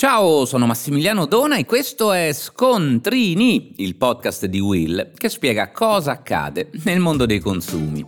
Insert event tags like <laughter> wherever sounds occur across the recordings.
Ciao, sono Massimiliano Dona e questo è Scontrini, il podcast di Will che spiega cosa accade nel mondo dei consumi.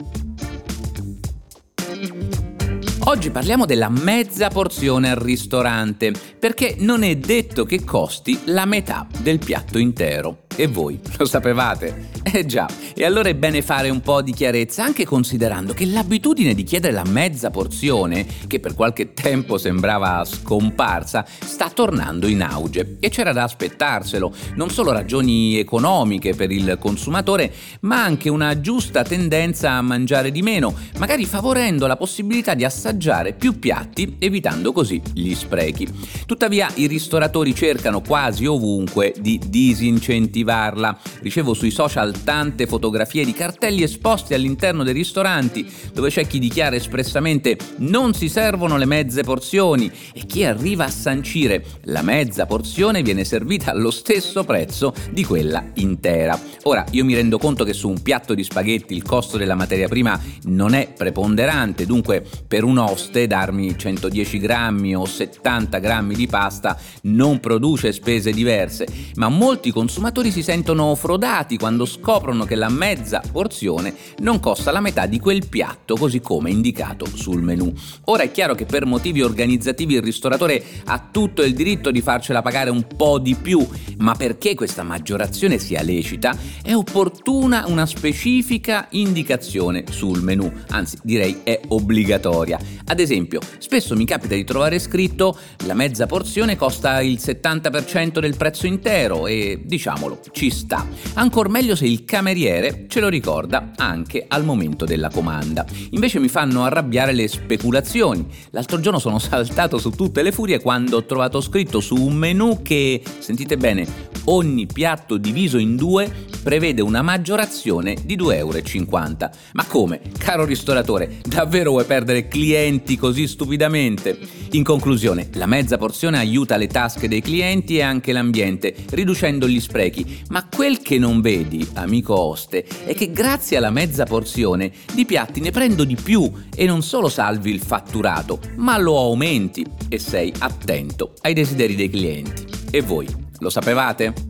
Oggi parliamo della mezza porzione al ristorante, perché non è detto che costi la metà del piatto intero. E voi lo sapevate? Eh già, e allora è bene fare un po' di chiarezza, anche considerando che l'abitudine di chiedere la mezza porzione, che per qualche tempo sembrava scomparsa, sta tornando in auge. E c'era da aspettarselo, non solo ragioni economiche per il consumatore, ma anche una giusta tendenza a mangiare di meno, magari favorendo la possibilità di assaggiare più piatti, evitando così gli sprechi. Tuttavia i ristoratori cercano quasi ovunque di disincentivare attivarla. Ricevo sui social tante fotografie di cartelli esposti all'interno dei ristoranti dove c'è chi dichiara espressamente non si servono le mezze porzioni e chi arriva a sancire la mezza porzione viene servita allo stesso prezzo di quella intera. Ora io mi rendo conto che su un piatto di spaghetti il costo della materia prima non è preponderante, dunque per un oste darmi 110 grammi o 70 grammi di pasta non produce spese diverse, ma molti consumatori si sentono frodati quando scoprono che la mezza porzione non costa la metà di quel piatto così come indicato sul menù. Ora è chiaro che per motivi organizzativi il ristoratore ha tutto il diritto di farcela pagare un po' di più, ma perché questa maggiorazione sia lecita è opportuna una specifica indicazione sul menù, anzi direi è obbligatoria. Ad esempio, spesso mi capita di trovare scritto la mezza porzione costa il 70% del prezzo intero e diciamolo, ci sta. Ancor meglio se il cameriere ce lo ricorda anche al momento della comanda. Invece mi fanno arrabbiare le speculazioni. L'altro giorno sono <laughs> saltato su tutte le furie quando ho trovato scritto su un menù che, sentite bene, ogni piatto diviso in due prevede una maggiorazione di 2,50 euro. Ma come? Caro ristoratore, davvero vuoi perdere clienti così stupidamente? In conclusione, la mezza porzione aiuta le tasche dei clienti e anche l'ambiente, riducendo gli sprechi, ma quel che non vedi, amico oste, è che grazie alla mezza porzione di piatti ne prendo di più e non solo salvi il fatturato, ma lo aumenti e sei attento ai desideri dei clienti. E voi, lo sapevate?